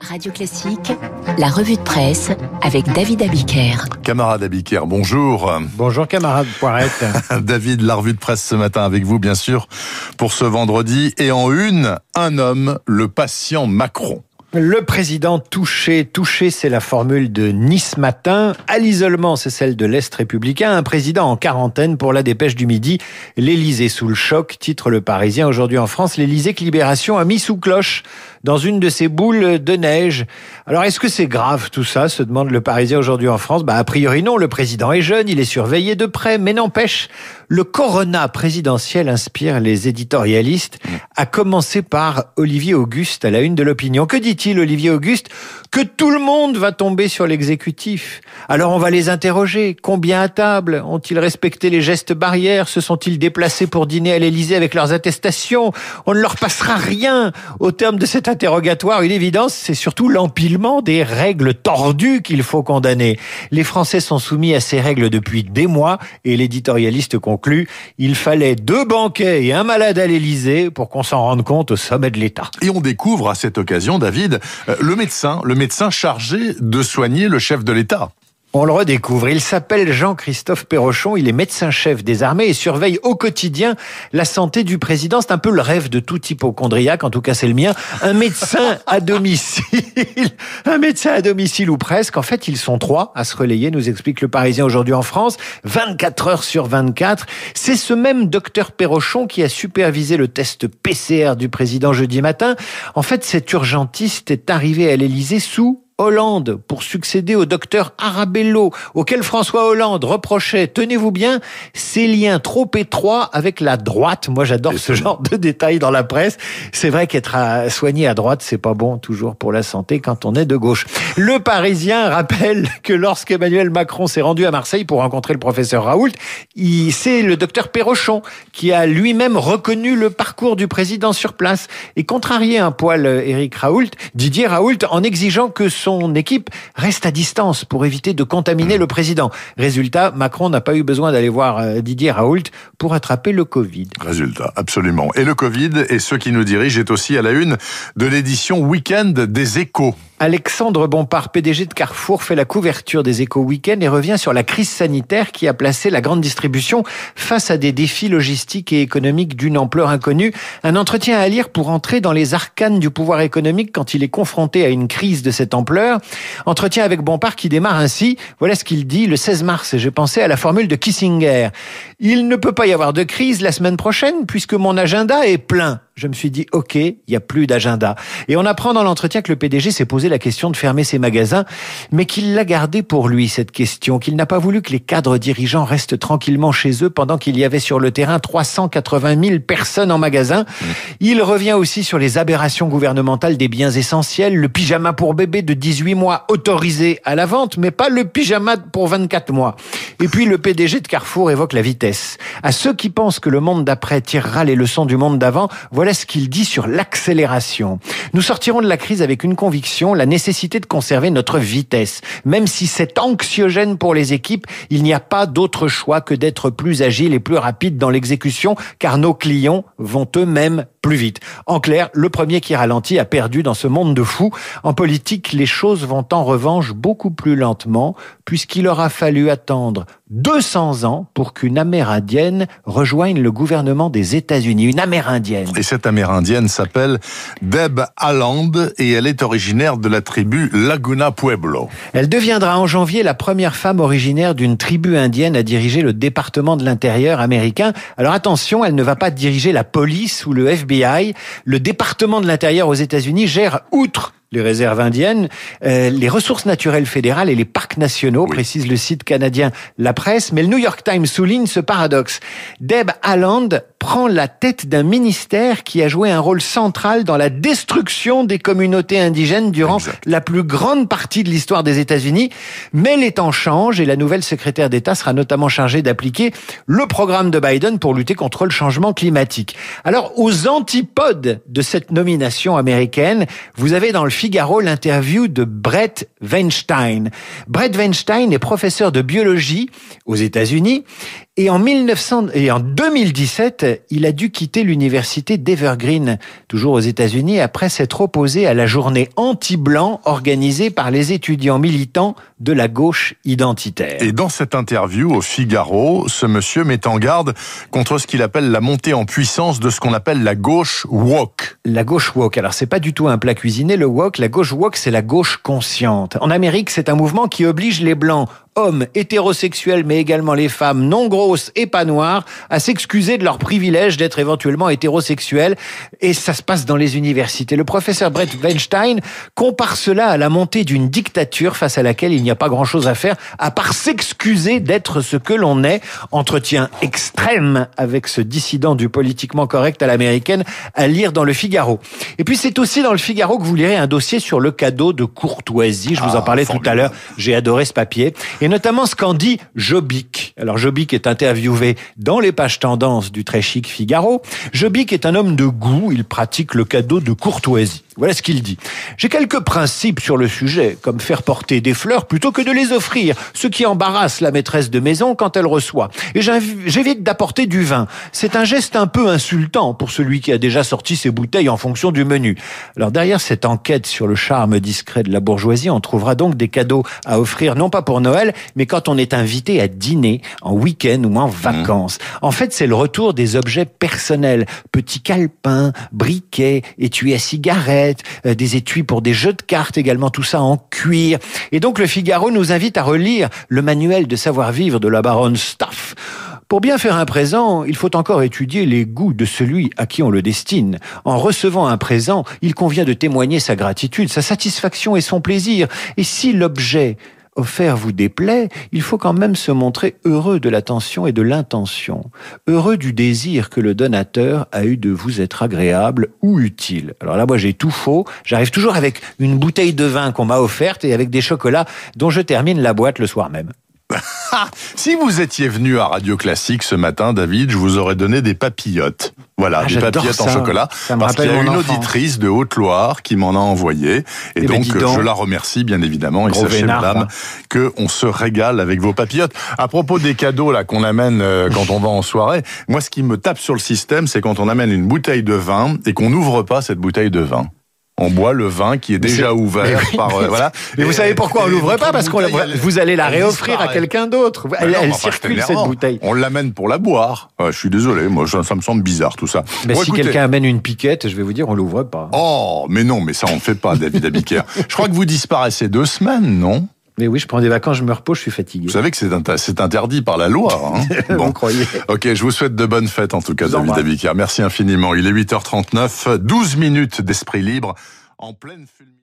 Radio Classique, la revue de presse avec David Abiker. Camarade Abiker, bonjour. Bonjour camarade Poirette. David, la revue de presse ce matin avec vous, bien sûr, pour ce vendredi. Et en une, un homme, le patient Macron. Le président touché, touché, c'est la formule de Nice Matin. À l'isolement, c'est celle de l'Est républicain. Un président en quarantaine pour la dépêche du midi. L'Élysée sous le choc, titre le Parisien. Aujourd'hui en France, l'Élysée que Libération a mis sous cloche dans une de ses boules de neige. Alors est-ce que c'est grave tout ça se demande le Parisien aujourd'hui en France? Bah a priori non, le président est jeune, il est surveillé de près, mais n'empêche, le corona présidentiel inspire les éditorialistes, à commencer par Olivier Auguste à la une de l'opinion. Que dit-il Olivier Auguste? Que tout le monde va tomber sur l'exécutif. Alors on va les interroger. Combien à table Ont-ils respecté les gestes barrières? Se sont-ils déplacés pour dîner à l'Élysée avec leurs attestations? On ne leur passera rien au terme de cette interrogatoire, une évidence, c'est surtout l'empilement des règles tordues qu'il faut condamner. Les Français sont soumis à ces règles depuis des mois et l'éditorialiste conclut, il fallait deux banquets et un malade à l'Élysée pour qu'on s'en rende compte au sommet de l'État. Et on découvre à cette occasion, David, euh, le médecin, le médecin chargé de soigner le chef de l'État. On le redécouvre. Il s'appelle Jean-Christophe Perrochon. Il est médecin-chef des armées et surveille au quotidien la santé du président. C'est un peu le rêve de tout hypochondriaque. En tout cas, c'est le mien. Un médecin à domicile. Un médecin à domicile ou presque. En fait, ils sont trois à se relayer, nous explique le Parisien aujourd'hui en France. 24 heures sur 24. C'est ce même docteur Perrochon qui a supervisé le test PCR du président jeudi matin. En fait, cet urgentiste est arrivé à l'Élysée sous Hollande pour succéder au docteur Arabello, auquel François Hollande reprochait, tenez-vous bien, ses liens trop étroits avec la droite. Moi, j'adore ce genre de détails dans la presse. C'est vrai qu'être soigné à droite, c'est pas bon toujours pour la santé quand on est de gauche. Le Parisien rappelle que lorsqu'Emmanuel Macron s'est rendu à Marseille pour rencontrer le professeur Raoult, c'est le docteur Perrochon qui a lui-même reconnu le parcours du président sur place et contrarié un poil Éric Raoult, Didier Raoult, en exigeant que son son équipe reste à distance pour éviter de contaminer le président. Résultat, Macron n'a pas eu besoin d'aller voir euh, Didier Raoult pour attraper le Covid. Résultat, absolument. Et le Covid, et ceux qui nous dirigent, est aussi à la une de l'édition Week-end des Échos. Alexandre Bompard, PDG de Carrefour, fait la couverture des échos week-end et revient sur la crise sanitaire qui a placé la grande distribution face à des défis logistiques et économiques d'une ampleur inconnue. Un entretien à lire pour entrer dans les arcanes du pouvoir économique quand il est confronté à une crise de cette ampleur. Entretien avec Bompard qui démarre ainsi. Voilà ce qu'il dit le 16 mars. J'ai pensé à la formule de Kissinger. Il ne peut pas y avoir de crise la semaine prochaine puisque mon agenda est plein je me suis dit, OK, il n'y a plus d'agenda. Et on apprend dans l'entretien que le PDG s'est posé la question de fermer ses magasins, mais qu'il l'a gardé pour lui, cette question, qu'il n'a pas voulu que les cadres dirigeants restent tranquillement chez eux pendant qu'il y avait sur le terrain 380 000 personnes en magasin. Mmh. Il revient aussi sur les aberrations gouvernementales des biens essentiels, le pyjama pour bébé de 18 mois autorisé à la vente, mais pas le pyjama pour 24 mois. Et puis le PDG de Carrefour évoque la vitesse. À ceux qui pensent que le monde d'après tirera les leçons du monde d'avant, voilà ce qu'il dit sur l'accélération. Nous sortirons de la crise avec une conviction, la nécessité de conserver notre vitesse. Même si c'est anxiogène pour les équipes, il n'y a pas d'autre choix que d'être plus agile et plus rapide dans l'exécution, car nos clients vont eux-mêmes plus vite. En clair, le premier qui ralentit a perdu dans ce monde de fous. En politique, les choses vont en revanche beaucoup plus lentement, puisqu'il aura fallu attendre 200 ans pour qu'une Amérindienne rejoigne le gouvernement des États-Unis. Une Amérindienne. Et cette Amérindienne s'appelle Deb Haaland et elle est originaire de la tribu Laguna Pueblo. Elle deviendra en janvier la première femme originaire d'une tribu indienne à diriger le département de l'intérieur américain. Alors attention, elle ne va pas diriger la police ou le FBI. Le département de l'intérieur aux États-Unis gère, outre les réserves indiennes, euh, les ressources naturelles fédérales et les parcs nationaux, précise le site canadien La Presse. Mais le New York Times souligne ce paradoxe. Deb Haaland prend la tête d'un ministère qui a joué un rôle central dans la destruction des communautés indigènes durant la plus grande partie de l'histoire des États-Unis. Mais les temps changent et la nouvelle secrétaire d'État sera notamment chargée d'appliquer le programme de Biden pour lutter contre le changement climatique. Alors, aux antipodes de cette nomination américaine, vous avez dans le Figaro l'interview de Brett Weinstein. Brett Weinstein est professeur de biologie aux États-Unis et en 1900 et en 2017, il a dû quitter l'université d'Evergreen, toujours aux États-Unis, après s'être opposé à la journée anti-blanc organisée par les étudiants militants de la gauche identitaire. Et dans cette interview au Figaro, ce monsieur met en garde contre ce qu'il appelle la montée en puissance de ce qu'on appelle la gauche woke. La gauche woke. Alors c'est pas du tout un plat cuisiné, le woke. La gauche woke, c'est la gauche consciente. En Amérique, c'est un mouvement qui oblige les blancs hommes hétérosexuels, mais également les femmes non grosses et pas noires, à s'excuser de leur privilège d'être éventuellement hétérosexuels. Et ça se passe dans les universités. Le professeur Brett Weinstein compare cela à la montée d'une dictature face à laquelle il n'y a pas grand-chose à faire, à part s'excuser d'être ce que l'on est. Entretien extrême avec ce dissident du politiquement correct à l'américaine à lire dans le Figaro. Et puis c'est aussi dans le Figaro que vous lirez un dossier sur le cadeau de courtoisie. Je vous en Ah, parlais tout à formidable. l'heure. J'ai adoré ce papier. Et notamment ce qu'en dit Jobic. Alors Jobic est interviewé dans les pages tendances du très chic Figaro. Jobic est un homme de goût. Il pratique le cadeau de courtoisie. Voilà ce qu'il dit. J'ai quelques principes sur le sujet, comme faire porter des fleurs plutôt que de les offrir, ce qui embarrasse la maîtresse de maison quand elle reçoit. Et j'évite d'apporter du vin. C'est un geste un peu insultant pour celui qui a déjà sorti ses bouteilles en fonction du menu. Alors derrière cette enquête sur le charme discret de la bourgeoisie, on trouvera donc des cadeaux à offrir, non pas pour Noël, mais quand on est invité à dîner, en week-end ou en vacances. En fait, c'est le retour des objets personnels. Petits calepins, briquets, étuis à cigarettes, euh, des étuis pour des jeux de cartes également, tout ça en cuir. Et donc le Figaro nous invite à relire le manuel de savoir-vivre de la baronne Staff. Pour bien faire un présent, il faut encore étudier les goûts de celui à qui on le destine. En recevant un présent, il convient de témoigner sa gratitude, sa satisfaction et son plaisir. Et si l'objet offert vous déplaît, il faut quand même se montrer heureux de l'attention et de l'intention, heureux du désir que le donateur a eu de vous être agréable ou utile. Alors là, moi, j'ai tout faux. J'arrive toujours avec une bouteille de vin qu'on m'a offerte et avec des chocolats dont je termine la boîte le soir même. Si vous étiez venu à Radio Classique ce matin, David, je vous aurais donné des papillotes. Voilà, Ah, des papillotes en ça. chocolat. Ça me parce qu'il y a une auditrice de Haute-Loire qui m'en a envoyé. Et Eh ben, donc, je la remercie, bien évidemment. Et sachez, madame, va. que on se régale avec vos papillotes. À propos des cadeaux, là, qu'on amène euh, quand on va en soirée, moi, ce qui me tape sur le système, c'est quand on amène une bouteille de vin et qu'on n'ouvre pas cette bouteille de vin. On boit le vin qui est déjà ouvert mais par, euh, mais- voilà. Mais vous Et- savez pourquoi on l'ouvre pas Parce qu'on vous allez la réoffrir à quelqu'un d'autre. Elle, non, circule cette bouteille. On l'amène pour la boire. Ouais, je suis désolé, moi ça, me semble bizarre tout ça. Mais Bon, si quelqu'un amène une piquette, je vais vous dire, on l'ouvre pas. Oh, mais non, mais ça on fait pas, David Abiker. je crois que vous disparaissez deux semaines, non? Mais oui, je prends des vacances, je me repose, je suis fatigué. Vous savez que c'est inter- c'est interdit par la loi. Hein Vous croyez Ok, je vous souhaite de bonnes fêtes en tout cas, David. Abiker. Merci infiniment. Il est 8h39, 12 minutes d'esprit libre en pleine fulmination.